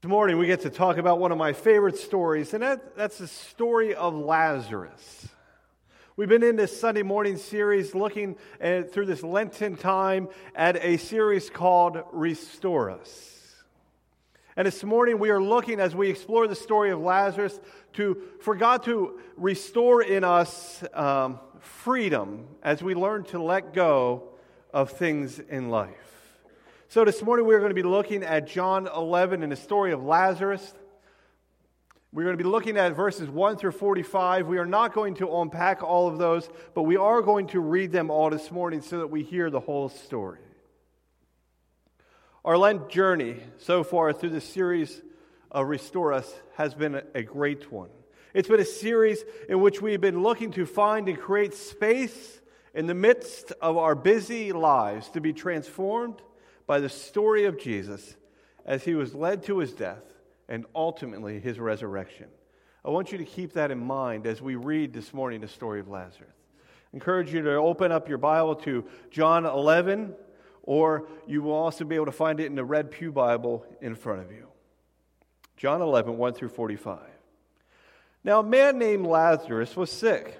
This morning, we get to talk about one of my favorite stories, and that, that's the story of Lazarus. We've been in this Sunday morning series looking at, through this Lenten time at a series called Restore Us. And this morning, we are looking as we explore the story of Lazarus to, for God to restore in us um, freedom as we learn to let go of things in life. So this morning we're going to be looking at John 11 and the story of Lazarus. We're going to be looking at verses 1 through 45. We are not going to unpack all of those, but we are going to read them all this morning so that we hear the whole story. Our Lent journey so far through the series of Restore Us has been a great one. It's been a series in which we've been looking to find and create space in the midst of our busy lives to be transformed by the story of Jesus as he was led to his death and ultimately his resurrection. I want you to keep that in mind as we read this morning the story of Lazarus. I encourage you to open up your Bible to John 11, or you will also be able to find it in the Red Pew Bible in front of you. John 11, 1 through 45. Now, a man named Lazarus was sick.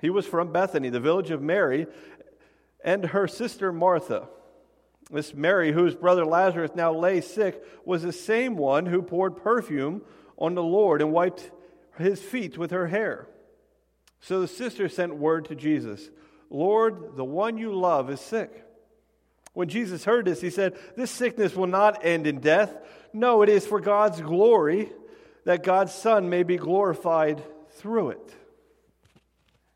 He was from Bethany, the village of Mary, and her sister Martha. This Mary, whose brother Lazarus now lay sick, was the same one who poured perfume on the Lord and wiped his feet with her hair. So the sister sent word to Jesus Lord, the one you love is sick. When Jesus heard this, he said, This sickness will not end in death. No, it is for God's glory, that God's Son may be glorified through it.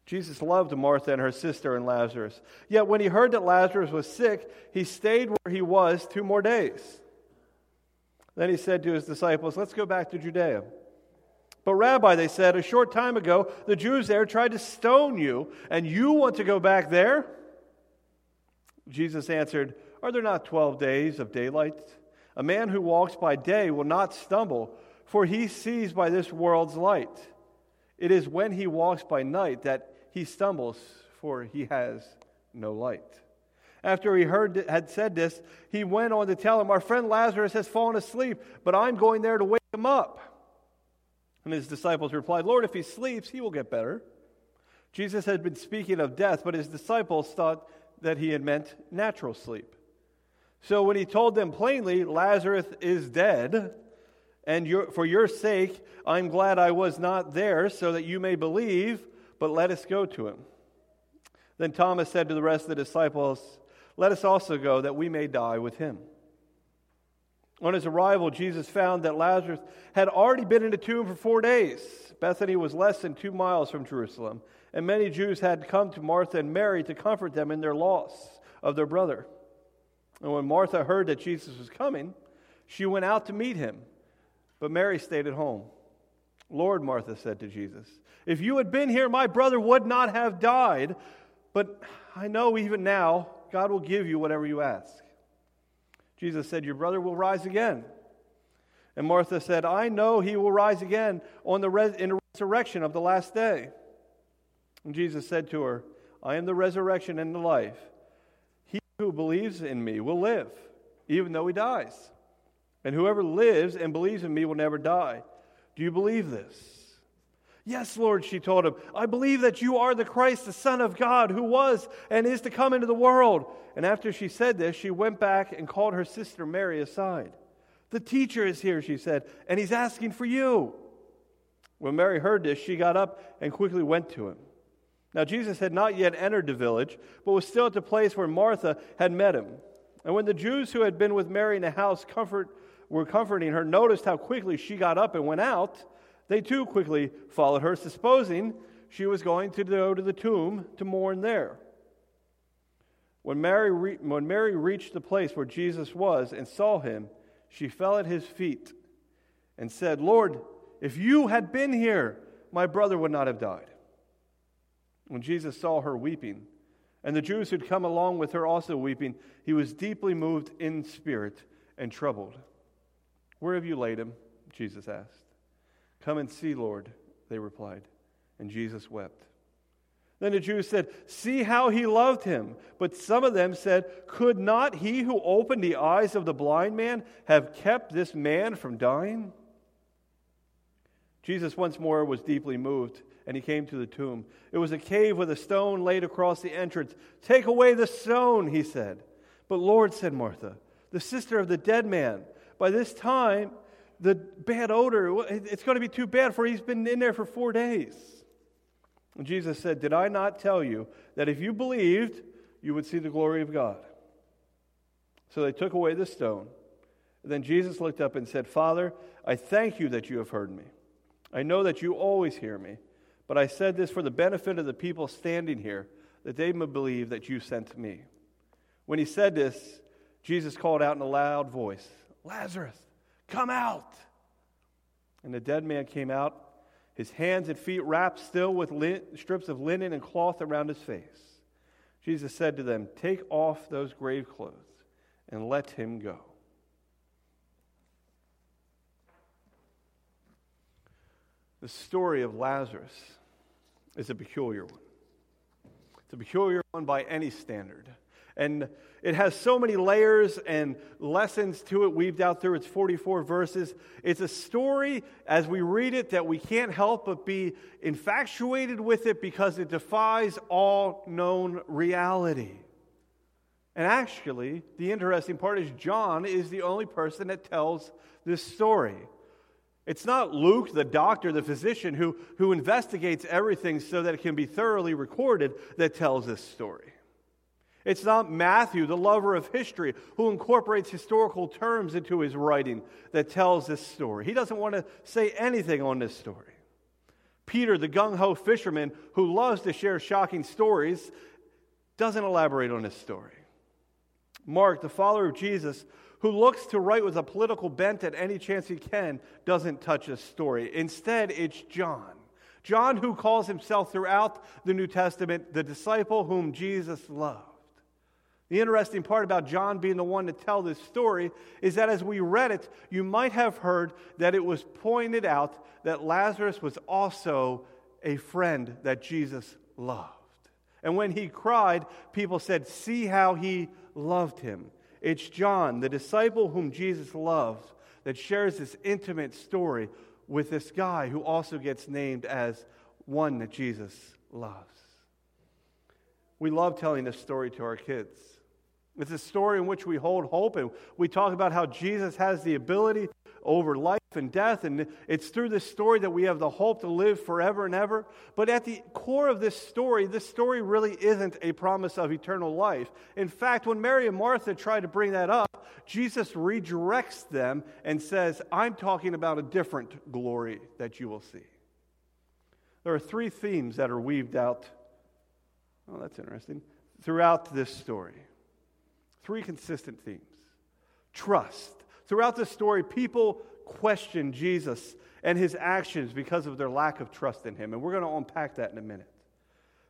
Jesus loved Martha and her sister and Lazarus. Yet when he heard that Lazarus was sick, he stayed where he was two more days. Then he said to his disciples, Let's go back to Judea. But, Rabbi, they said, a short time ago, the Jews there tried to stone you, and you want to go back there? Jesus answered, Are there not 12 days of daylight? A man who walks by day will not stumble, for he sees by this world's light. It is when he walks by night that he stumbles, for he has no light. After he heard, had said this, he went on to tell him, Our friend Lazarus has fallen asleep, but I'm going there to wake him up. And his disciples replied, Lord, if he sleeps, he will get better. Jesus had been speaking of death, but his disciples thought that he had meant natural sleep. So when he told them plainly, Lazarus is dead, and for your sake, I'm glad I was not there, so that you may believe but let us go to him. Then Thomas said to the rest of the disciples, Let us also go, that we may die with him. On his arrival, Jesus found that Lazarus had already been in the tomb for four days. Bethany was less than two miles from Jerusalem, and many Jews had come to Martha and Mary to comfort them in their loss of their brother. And when Martha heard that Jesus was coming, she went out to meet him, but Mary stayed at home. Lord, Martha said to Jesus, if you had been here, my brother would not have died. But I know even now, God will give you whatever you ask. Jesus said, Your brother will rise again. And Martha said, I know he will rise again on the res- in the resurrection of the last day. And Jesus said to her, I am the resurrection and the life. He who believes in me will live, even though he dies. And whoever lives and believes in me will never die. Do you believe this? Yes, Lord, she told him, I believe that you are the Christ, the Son of God, who was and is to come into the world. And after she said this, she went back and called her sister Mary aside. The teacher is here, she said, and he's asking for you. When Mary heard this, she got up and quickly went to him. Now, Jesus had not yet entered the village, but was still at the place where Martha had met him. And when the Jews who had been with Mary in the house comfort, were comforting her noticed how quickly she got up and went out, they too quickly followed her, supposing she was going to go to the tomb to mourn there. When Mary, re- when Mary reached the place where Jesus was and saw him, she fell at his feet and said, Lord, if you had been here, my brother would not have died. When Jesus saw her weeping, and the Jews who'd come along with her also weeping, he was deeply moved in spirit and troubled. Where have you laid him? Jesus asked. Come and see, Lord, they replied. And Jesus wept. Then the Jews said, See how he loved him. But some of them said, Could not he who opened the eyes of the blind man have kept this man from dying? Jesus once more was deeply moved, and he came to the tomb. It was a cave with a stone laid across the entrance. Take away the stone, he said. But Lord, said Martha, the sister of the dead man, by this time, the bad odor, it's going to be too bad, for he's been in there for four days. And Jesus said, Did I not tell you that if you believed, you would see the glory of God? So they took away the stone. Then Jesus looked up and said, Father, I thank you that you have heard me. I know that you always hear me, but I said this for the benefit of the people standing here, that they may believe that you sent me. When he said this, Jesus called out in a loud voice, Lazarus, come out. And the dead man came out his hands and feet wrapped still with lin- strips of linen and cloth around his face. Jesus said to them, Take off those grave clothes and let him go. The story of Lazarus is a peculiar one. It's a peculiar one by any standard. And it has so many layers and lessons to it weaved out through its 44 verses. It's a story, as we read it, that we can't help but be infatuated with it because it defies all known reality. And actually, the interesting part is John is the only person that tells this story. It's not Luke, the doctor, the physician, who, who investigates everything so that it can be thoroughly recorded, that tells this story. It's not Matthew, the lover of history, who incorporates historical terms into his writing that tells this story. He doesn't want to say anything on this story. Peter, the gung ho fisherman who loves to share shocking stories, doesn't elaborate on this story. Mark, the follower of Jesus, who looks to write with a political bent at any chance he can, doesn't touch this story. Instead, it's John. John, who calls himself throughout the New Testament the disciple whom Jesus loved. The interesting part about John being the one to tell this story is that as we read it, you might have heard that it was pointed out that Lazarus was also a friend that Jesus loved. And when he cried, people said, See how he loved him. It's John, the disciple whom Jesus loves, that shares this intimate story with this guy who also gets named as one that Jesus loves. We love telling this story to our kids. It's a story in which we hold hope and we talk about how Jesus has the ability over life and death. And it's through this story that we have the hope to live forever and ever. But at the core of this story, this story really isn't a promise of eternal life. In fact, when Mary and Martha try to bring that up, Jesus redirects them and says, I'm talking about a different glory that you will see. There are three themes that are weaved out. Oh, that's interesting. Throughout this story. Three consistent themes trust. Throughout this story, people question Jesus and his actions because of their lack of trust in him. And we're going to unpack that in a minute.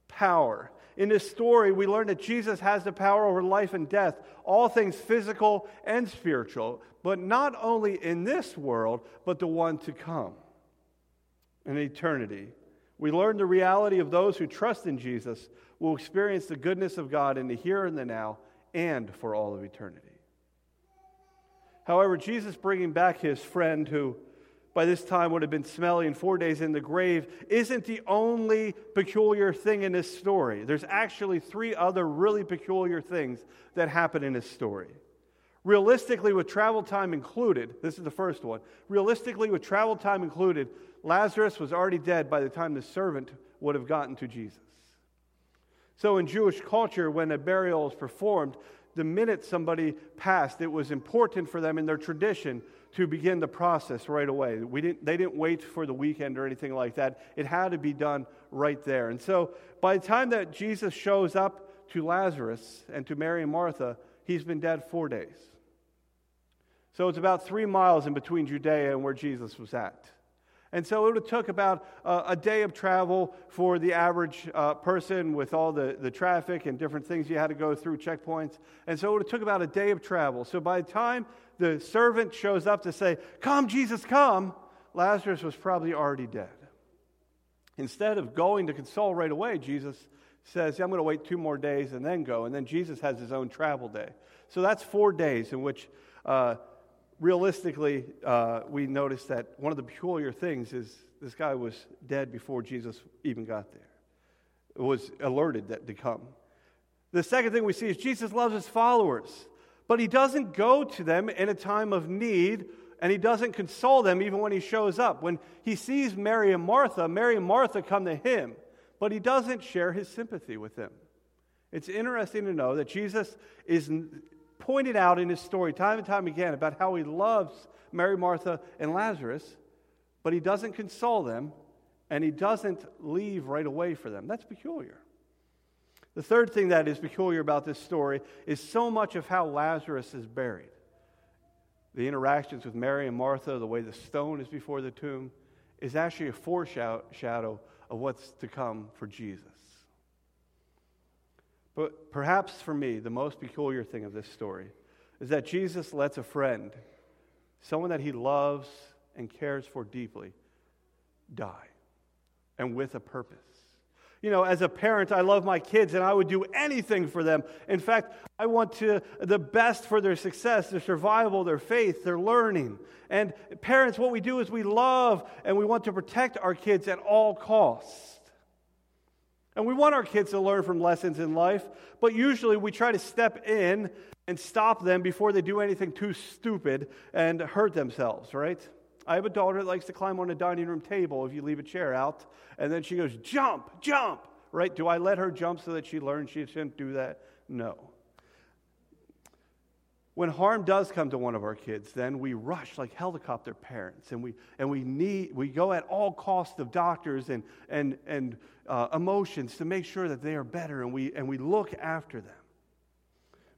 Power. In this story, we learn that Jesus has the power over life and death, all things physical and spiritual, but not only in this world, but the one to come in eternity. We learn the reality of those who trust in Jesus will experience the goodness of God in the here and the now and for all of eternity. However, Jesus bringing back his friend who by this time would have been smelly and four days in the grave isn't the only peculiar thing in this story. There's actually three other really peculiar things that happen in this story. Realistically, with travel time included, this is the first one. Realistically, with travel time included, Lazarus was already dead by the time the servant would have gotten to Jesus. So, in Jewish culture, when a burial is performed, the minute somebody passed, it was important for them in their tradition to begin the process right away. We didn't, they didn't wait for the weekend or anything like that. It had to be done right there. And so, by the time that Jesus shows up to Lazarus and to Mary and Martha, he's been dead four days. So, it's about three miles in between Judea and where Jesus was at. And so it would have took about uh, a day of travel for the average uh, person with all the, the traffic and different things you had to go through, checkpoints. And so it would have took about a day of travel. So by the time the servant shows up to say, Come, Jesus, come, Lazarus was probably already dead. Instead of going to console right away, Jesus says, I'm going to wait two more days and then go. And then Jesus has his own travel day. So that's four days in which, uh, realistically, uh, we notice that one of the peculiar things is this guy was dead before Jesus even got there. It was alerted that to come. The second thing we see is Jesus loves his followers, but he doesn't go to them in a time of need and he doesn't console them even when he shows up. When he sees Mary and Martha, Mary and Martha come to him, but he doesn't share his sympathy with them. It's interesting to know that Jesus is pointed out in his story time and time again about how he loves Mary, Martha, and Lazarus, but he doesn't console them and he doesn't leave right away for them. That's peculiar. The third thing that is peculiar about this story is so much of how Lazarus is buried the interactions with Mary and Martha, the way the stone is before the tomb, is actually a foreshadow of what's to come for Jesus. But perhaps for me, the most peculiar thing of this story is that Jesus lets a friend, someone that he loves and cares for deeply, die, and with a purpose you know, as a parent, I love my kids and I would do anything for them. In fact, I want to, the best for their success, their survival, their faith, their learning. And parents, what we do is we love and we want to protect our kids at all costs. And we want our kids to learn from lessons in life, but usually we try to step in and stop them before they do anything too stupid and hurt themselves, right? I have a daughter that likes to climb on a dining room table if you leave a chair out, and then she goes, jump, jump, right? Do I let her jump so that she learns she shouldn't do that? No. When harm does come to one of our kids, then we rush like helicopter parents, and we, and we, need, we go at all costs of doctors and, and, and uh, emotions to make sure that they are better, and we, and we look after them.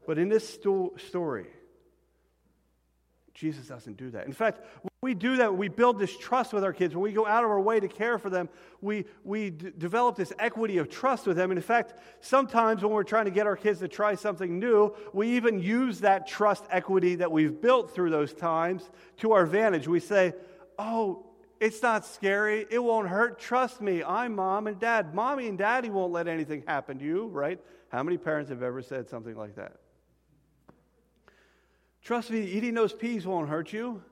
But in this sto- story, Jesus doesn't do that. In fact, we do that, we build this trust with our kids. When we go out of our way to care for them, we, we d- develop this equity of trust with them. And in fact, sometimes when we're trying to get our kids to try something new, we even use that trust equity that we've built through those times to our advantage. We say, Oh, it's not scary. It won't hurt. Trust me. I'm mom and dad. Mommy and daddy won't let anything happen to you, right? How many parents have ever said something like that? Trust me, eating those peas won't hurt you.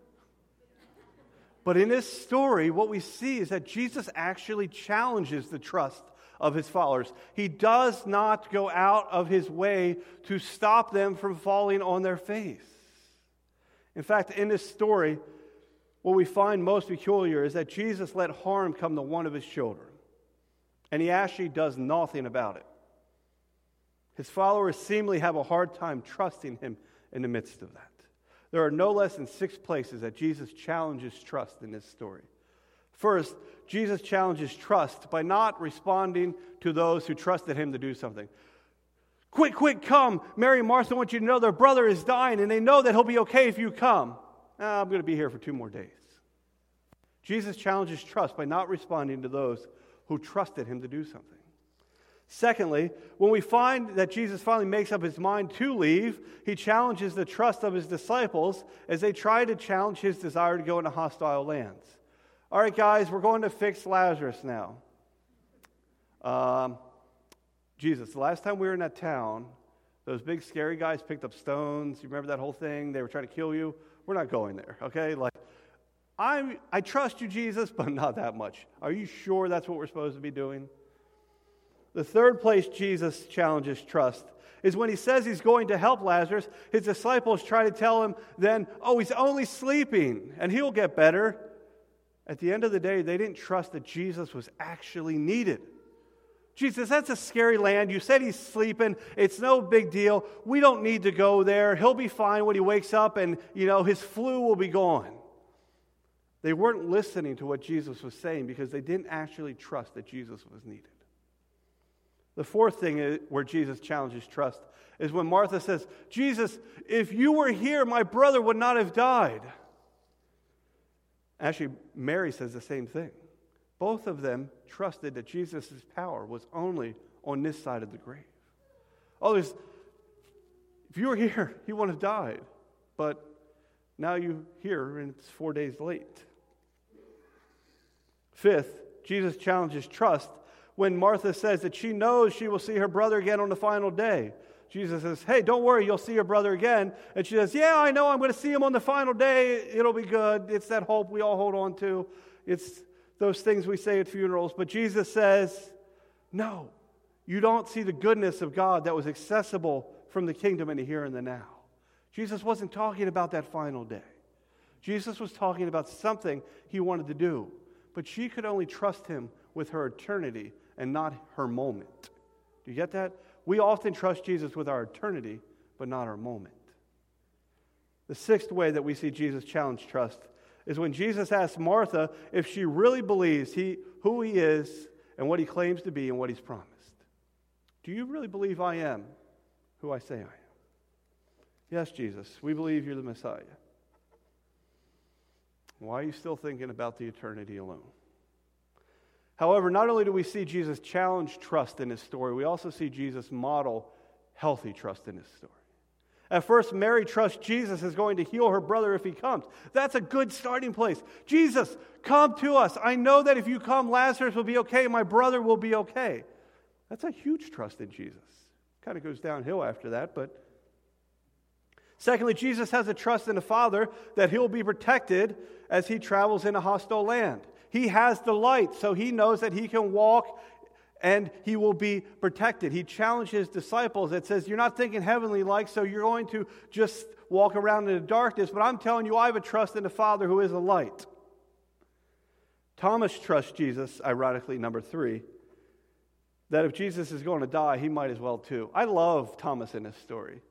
But in this story, what we see is that Jesus actually challenges the trust of his followers. He does not go out of his way to stop them from falling on their face. In fact, in this story, what we find most peculiar is that Jesus let harm come to one of his children, and he actually does nothing about it. His followers seemingly have a hard time trusting him in the midst of that. There are no less than six places that Jesus challenges trust in this story. First, Jesus challenges trust by not responding to those who trusted him to do something. Quick, quick, come. Mary and Martha want you to know their brother is dying, and they know that he'll be okay if you come. Ah, I'm going to be here for two more days. Jesus challenges trust by not responding to those who trusted him to do something. Secondly, when we find that Jesus finally makes up his mind to leave, he challenges the trust of his disciples as they try to challenge his desire to go into hostile lands. All right, guys, we're going to fix Lazarus now. Um, Jesus, the last time we were in that town, those big scary guys picked up stones. You remember that whole thing? They were trying to kill you. We're not going there, okay? Like, I I trust you, Jesus, but not that much. Are you sure that's what we're supposed to be doing? The third place Jesus challenges trust is when he says he's going to help Lazarus, his disciples try to tell him then, oh, he's only sleeping and he'll get better. At the end of the day, they didn't trust that Jesus was actually needed. Jesus, that's a scary land. You said he's sleeping. It's no big deal. We don't need to go there. He'll be fine when he wakes up and, you know, his flu will be gone. They weren't listening to what Jesus was saying because they didn't actually trust that Jesus was needed. The fourth thing where Jesus challenges trust is when Martha says, Jesus, if you were here, my brother would not have died. Actually, Mary says the same thing. Both of them trusted that Jesus' power was only on this side of the grave. Others, if you were here, he wouldn't have died. But now you're here and it's four days late. Fifth, Jesus challenges trust when Martha says that she knows she will see her brother again on the final day. Jesus says, Hey, don't worry, you'll see your brother again. And she says, Yeah, I know I'm going to see him on the final day. It'll be good. It's that hope we all hold on to. It's those things we say at funerals. But Jesus says, No, you don't see the goodness of God that was accessible from the kingdom in the here and the now. Jesus wasn't talking about that final day. Jesus was talking about something he wanted to do, but she could only trust him with her eternity and not her moment. Do you get that? We often trust Jesus with our eternity, but not our moment. The sixth way that we see Jesus challenge trust is when Jesus asks Martha if she really believes he, who he is and what he claims to be and what he's promised. Do you really believe I am who I say I am? Yes, Jesus, we believe you're the Messiah. Why are you still thinking about the eternity alone? However, not only do we see Jesus challenge trust in his story, we also see Jesus model healthy trust in his story. At first, Mary trusts Jesus is going to heal her brother if he comes. That's a good starting place. Jesus, come to us. I know that if you come, Lazarus will be okay, my brother will be okay. That's a huge trust in Jesus. Kind of goes downhill after that, but. Secondly, Jesus has a trust in the Father that he'll be protected as he travels in a hostile land. He has the light, so he knows that he can walk and he will be protected. He challenged his disciples that says, You're not thinking heavenly like, so you're going to just walk around in the darkness, but I'm telling you, I have a trust in the Father who is a light. Thomas trusts Jesus, ironically, number three, that if Jesus is going to die, he might as well too. I love Thomas in this story.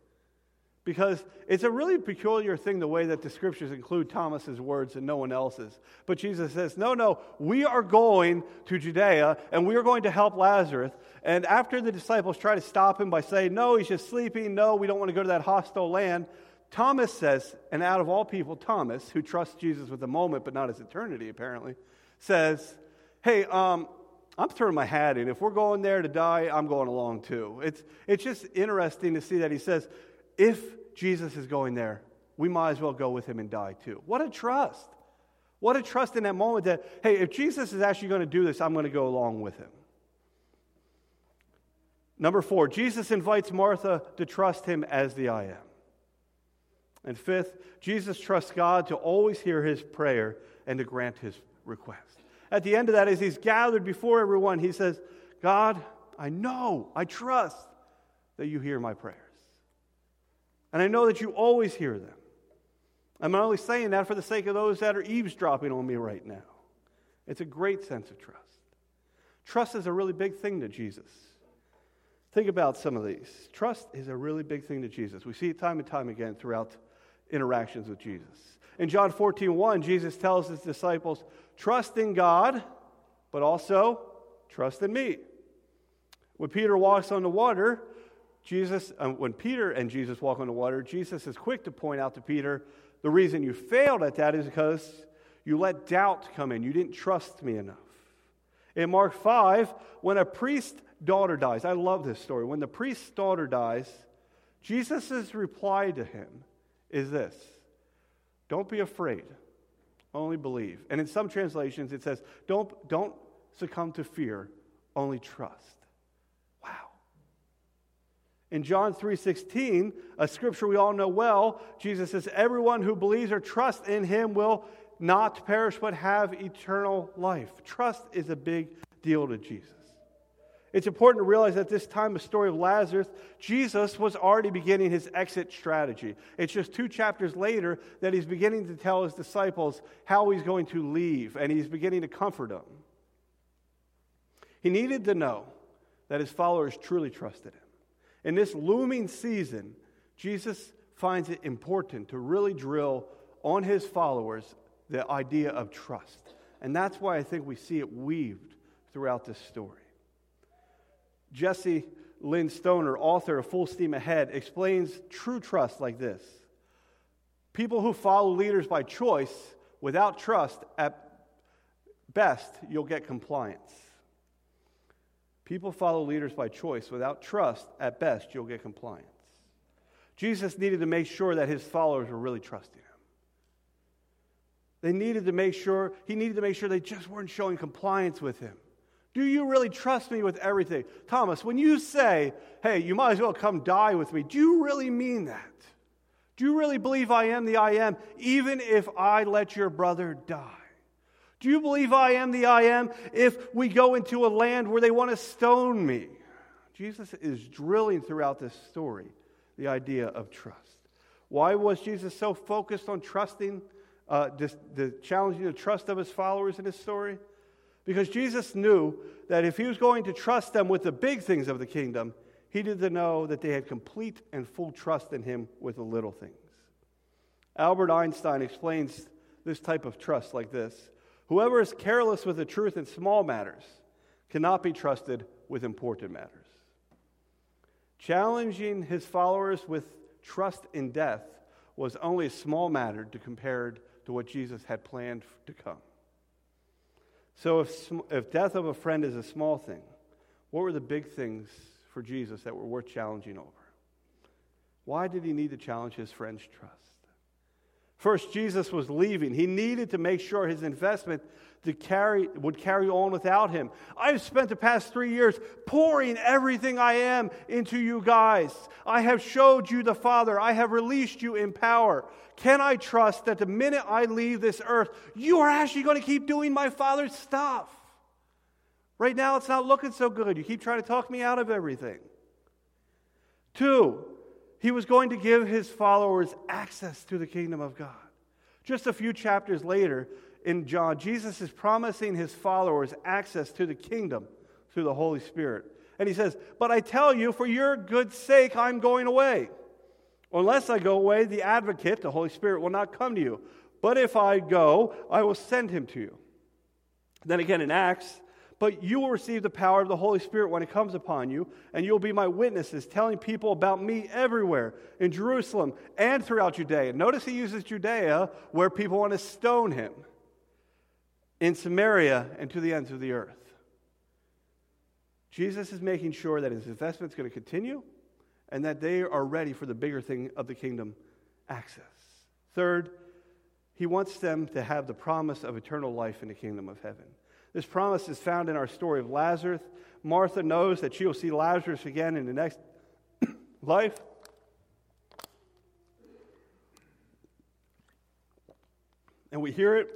Because it's a really peculiar thing the way that the scriptures include Thomas's words and no one else's. But Jesus says, No, no, we are going to Judea and we are going to help Lazarus. And after the disciples try to stop him by saying, No, he's just sleeping. No, we don't want to go to that hostile land. Thomas says, and out of all people, Thomas, who trusts Jesus with the moment but not his eternity, apparently, says, Hey, um, I'm throwing my hat in. If we're going there to die, I'm going along too. It's, it's just interesting to see that he says, if Jesus is going there, we might as well go with him and die too. What a trust. What a trust in that moment that, hey, if Jesus is actually going to do this, I'm going to go along with him. Number four, Jesus invites Martha to trust him as the I am. And fifth, Jesus trusts God to always hear his prayer and to grant his request. At the end of that, as he's gathered before everyone, he says, God, I know, I trust that you hear my prayers. And I know that you always hear them. I'm not only saying that for the sake of those that are eavesdropping on me right now. It's a great sense of trust. Trust is a really big thing to Jesus. Think about some of these. Trust is a really big thing to Jesus. We see it time and time again throughout interactions with Jesus. In John 14, 1, Jesus tells his disciples, trust in God, but also trust in me. When Peter walks on the water, Jesus, um, when Peter and Jesus walk on the water, Jesus is quick to point out to Peter the reason you failed at that is because you let doubt come in. You didn't trust me enough. In Mark 5, when a priest's daughter dies, I love this story. When the priest's daughter dies, Jesus' reply to him is this Don't be afraid, only believe. And in some translations, it says, Don't, don't succumb to fear, only trust. In John 3:16, a scripture we all know well, Jesus says everyone who believes or trusts in him will not perish but have eternal life. Trust is a big deal to Jesus. It's important to realize at this time, the story of Lazarus, Jesus was already beginning his exit strategy. It's just two chapters later that he's beginning to tell his disciples how he's going to leave, and he's beginning to comfort them. He needed to know that his followers truly trusted him. In this looming season, Jesus finds it important to really drill on his followers the idea of trust. And that's why I think we see it weaved throughout this story. Jesse Lyn Stoner, author of Full Steam Ahead, explains true trust like this People who follow leaders by choice without trust, at best, you'll get compliance. People follow leaders by choice. Without trust, at best, you'll get compliance. Jesus needed to make sure that his followers were really trusting him. They needed to make sure, he needed to make sure they just weren't showing compliance with him. Do you really trust me with everything? Thomas, when you say, hey, you might as well come die with me, do you really mean that? Do you really believe I am the I am, even if I let your brother die? Do you believe I am the I am if we go into a land where they want to stone me? Jesus is drilling throughout this story the idea of trust. Why was Jesus so focused on trusting, uh, the challenging the trust of his followers in his story? Because Jesus knew that if he was going to trust them with the big things of the kingdom, he needed to know that they had complete and full trust in him with the little things. Albert Einstein explains this type of trust like this Whoever is careless with the truth in small matters cannot be trusted with important matters. Challenging his followers with trust in death was only a small matter to compared to what Jesus had planned to come. So, if, if death of a friend is a small thing, what were the big things for Jesus that were worth challenging over? Why did he need to challenge his friend's trust? First, Jesus was leaving. He needed to make sure his investment to carry, would carry on without him. I've spent the past three years pouring everything I am into you guys. I have showed you the Father. I have released you in power. Can I trust that the minute I leave this earth, you are actually going to keep doing my Father's stuff? Right now, it's not looking so good. You keep trying to talk me out of everything. Two, he was going to give his followers access to the kingdom of God. Just a few chapters later in John, Jesus is promising his followers access to the kingdom through the Holy Spirit. And he says, But I tell you, for your good sake, I'm going away. Unless I go away, the advocate, the Holy Spirit, will not come to you. But if I go, I will send him to you. Then again in Acts, but you will receive the power of the Holy Spirit when it comes upon you, and you'll be my witnesses, telling people about me everywhere in Jerusalem and throughout Judea. Notice he uses Judea where people want to stone him, in Samaria and to the ends of the earth. Jesus is making sure that his investment is going to continue and that they are ready for the bigger thing of the kingdom access. Third, he wants them to have the promise of eternal life in the kingdom of heaven. This promise is found in our story of Lazarus. Martha knows that she will see Lazarus again in the next life. And we hear it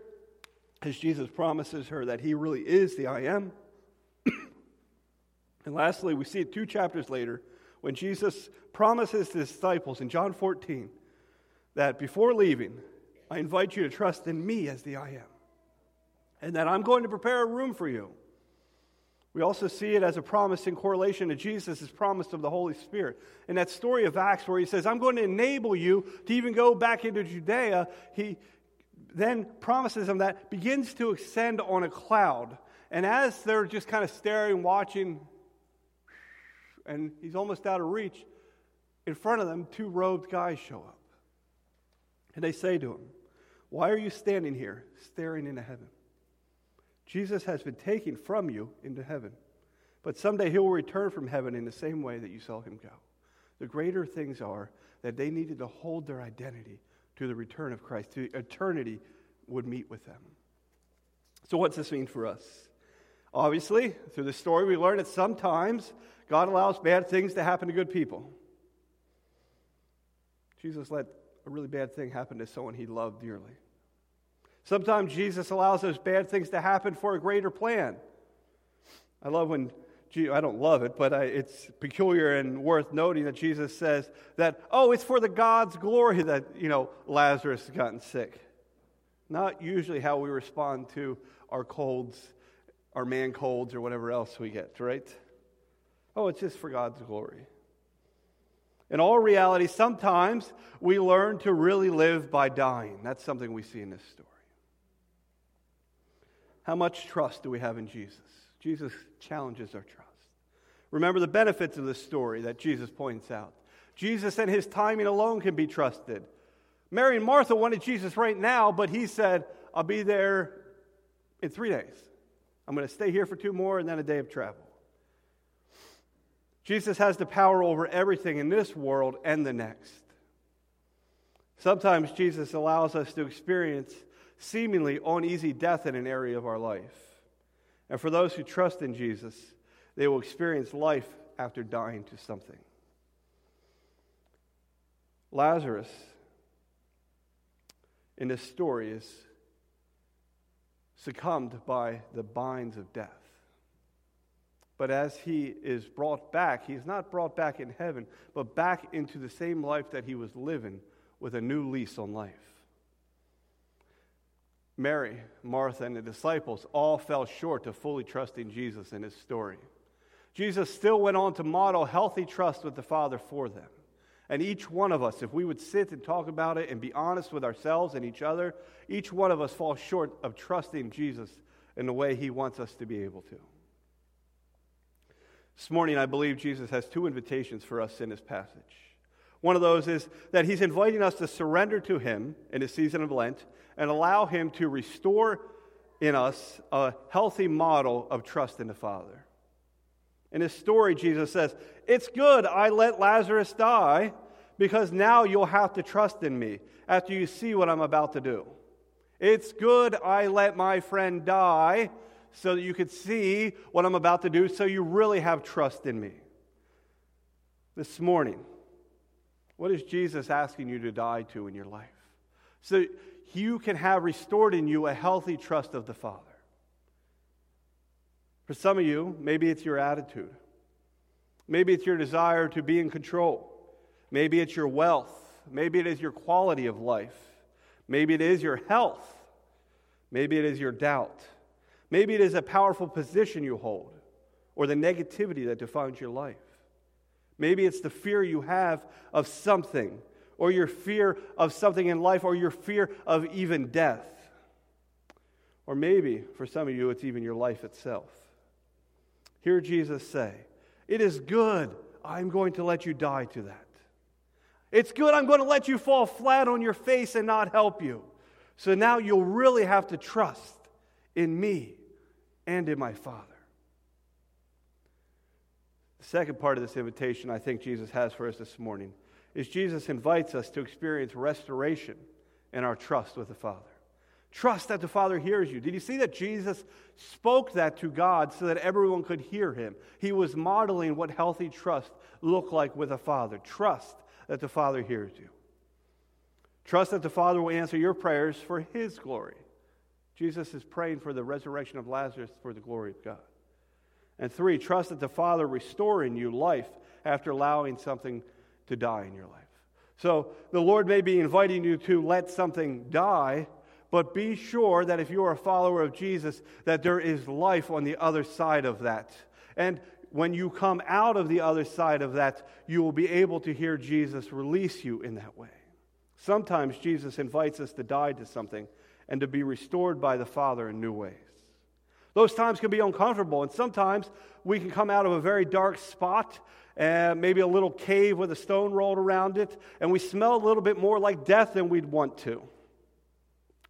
as Jesus promises her that he really is the I am. and lastly, we see it two chapters later when Jesus promises his disciples in John 14 that before leaving, I invite you to trust in me as the I am and that I'm going to prepare a room for you. We also see it as a promise in correlation to Jesus' promise of the Holy Spirit. In that story of Acts where he says, I'm going to enable you to even go back into Judea, he then promises them that begins to ascend on a cloud. And as they're just kind of staring, watching, and he's almost out of reach, in front of them, two robed guys show up. And they say to him, Why are you standing here, staring into heaven? Jesus has been taken from you into heaven. But someday he will return from heaven in the same way that you saw him go. The greater things are that they needed to hold their identity to the return of Christ, to eternity would meet with them. So, what's this mean for us? Obviously, through the story, we learn that sometimes God allows bad things to happen to good people. Jesus let a really bad thing happen to someone he loved dearly. Sometimes Jesus allows those bad things to happen for a greater plan. I love when, I don't love it, but it's peculiar and worth noting that Jesus says that, oh, it's for the God's glory that, you know, Lazarus has gotten sick. Not usually how we respond to our colds, our man colds, or whatever else we get, right? Oh, it's just for God's glory. In all reality, sometimes we learn to really live by dying. That's something we see in this story. How much trust do we have in Jesus? Jesus challenges our trust. Remember the benefits of this story that Jesus points out. Jesus and his timing alone can be trusted. Mary and Martha wanted Jesus right now, but he said, I'll be there in three days. I'm going to stay here for two more and then a day of travel. Jesus has the power over everything in this world and the next. Sometimes Jesus allows us to experience seemingly uneasy death in an area of our life. And for those who trust in Jesus, they will experience life after dying to something. Lazarus in this story is succumbed by the binds of death. But as he is brought back, he's not brought back in heaven, but back into the same life that he was living with a new lease on life. Mary, Martha, and the disciples all fell short of fully trusting Jesus in his story. Jesus still went on to model healthy trust with the Father for them. And each one of us, if we would sit and talk about it and be honest with ourselves and each other, each one of us falls short of trusting Jesus in the way he wants us to be able to. This morning, I believe Jesus has two invitations for us in this passage. One of those is that he's inviting us to surrender to him in the season of Lent and allow him to restore in us a healthy model of trust in the Father. In his story, Jesus says, It's good I let Lazarus die because now you'll have to trust in me after you see what I'm about to do. It's good I let my friend die so that you could see what I'm about to do, so you really have trust in me. This morning, what is Jesus asking you to die to in your life? So you can have restored in you a healthy trust of the Father. For some of you, maybe it's your attitude. Maybe it's your desire to be in control. Maybe it's your wealth. Maybe it is your quality of life. Maybe it is your health. Maybe it is your doubt. Maybe it is a powerful position you hold or the negativity that defines your life. Maybe it's the fear you have of something or your fear of something in life or your fear of even death. Or maybe, for some of you, it's even your life itself. Hear Jesus say, It is good. I'm going to let you die to that. It's good. I'm going to let you fall flat on your face and not help you. So now you'll really have to trust in me and in my Father. Second part of this invitation I think Jesus has for us this morning is Jesus invites us to experience restoration in our trust with the Father. Trust that the Father hears you. Did you see that Jesus spoke that to God so that everyone could hear him? He was modeling what healthy trust looked like with a Father. Trust that the Father hears you. Trust that the Father will answer your prayers for his glory. Jesus is praying for the resurrection of Lazarus for the glory of God. And three, trust that the Father restoring you life after allowing something to die in your life. So the Lord may be inviting you to let something die but be sure that if you are a follower of Jesus, that there is life on the other side of that. And when you come out of the other side of that, you will be able to hear Jesus release you in that way. Sometimes Jesus invites us to die to something and to be restored by the Father in new ways. Those times can be uncomfortable, and sometimes we can come out of a very dark spot, and maybe a little cave with a stone rolled around it, and we smell a little bit more like death than we'd want to.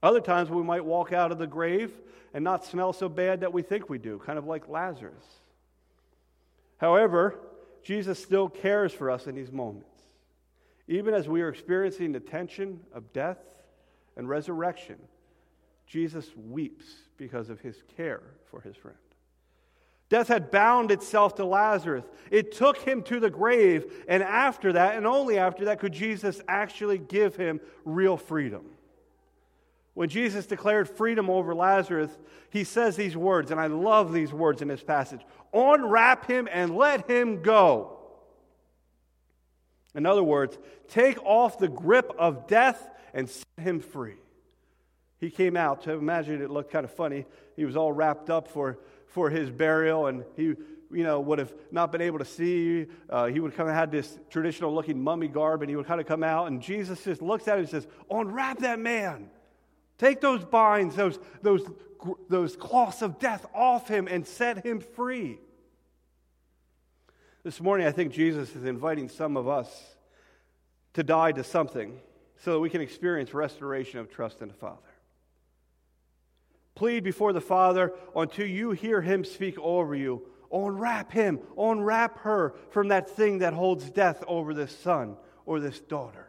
Other times we might walk out of the grave and not smell so bad that we think we do, kind of like Lazarus. However, Jesus still cares for us in these moments. Even as we are experiencing the tension of death and resurrection, Jesus weeps because of his care for his friend. Death had bound itself to Lazarus. It took him to the grave, and after that, and only after that, could Jesus actually give him real freedom. When Jesus declared freedom over Lazarus, he says these words, and I love these words in this passage unwrap him and let him go. In other words, take off the grip of death and set him free. He came out. To imagine it looked kind of funny. He was all wrapped up for, for his burial, and he you know, would have not been able to see. Uh, he would kind of had this traditional looking mummy garb, and he would kind of come out, and Jesus just looks at him and says, Unwrap that man. Take those binds, those, those, those cloths of death off him and set him free. This morning, I think Jesus is inviting some of us to die to something so that we can experience restoration of trust in the Father. Plead before the Father until you hear him speak over you. Unwrap him, unwrap her from that thing that holds death over this son or this daughter.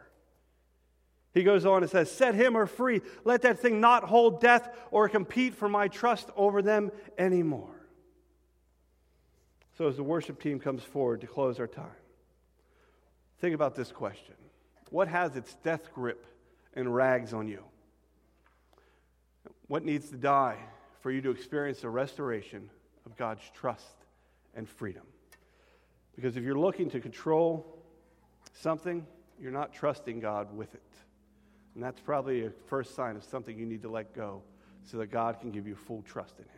He goes on and says, Set him or free. Let that thing not hold death or compete for my trust over them anymore. So, as the worship team comes forward to close our time, think about this question What has its death grip and rags on you? What needs to die for you to experience the restoration of God's trust and freedom? Because if you're looking to control something, you're not trusting God with it. And that's probably a first sign of something you need to let go so that God can give you full trust in Him.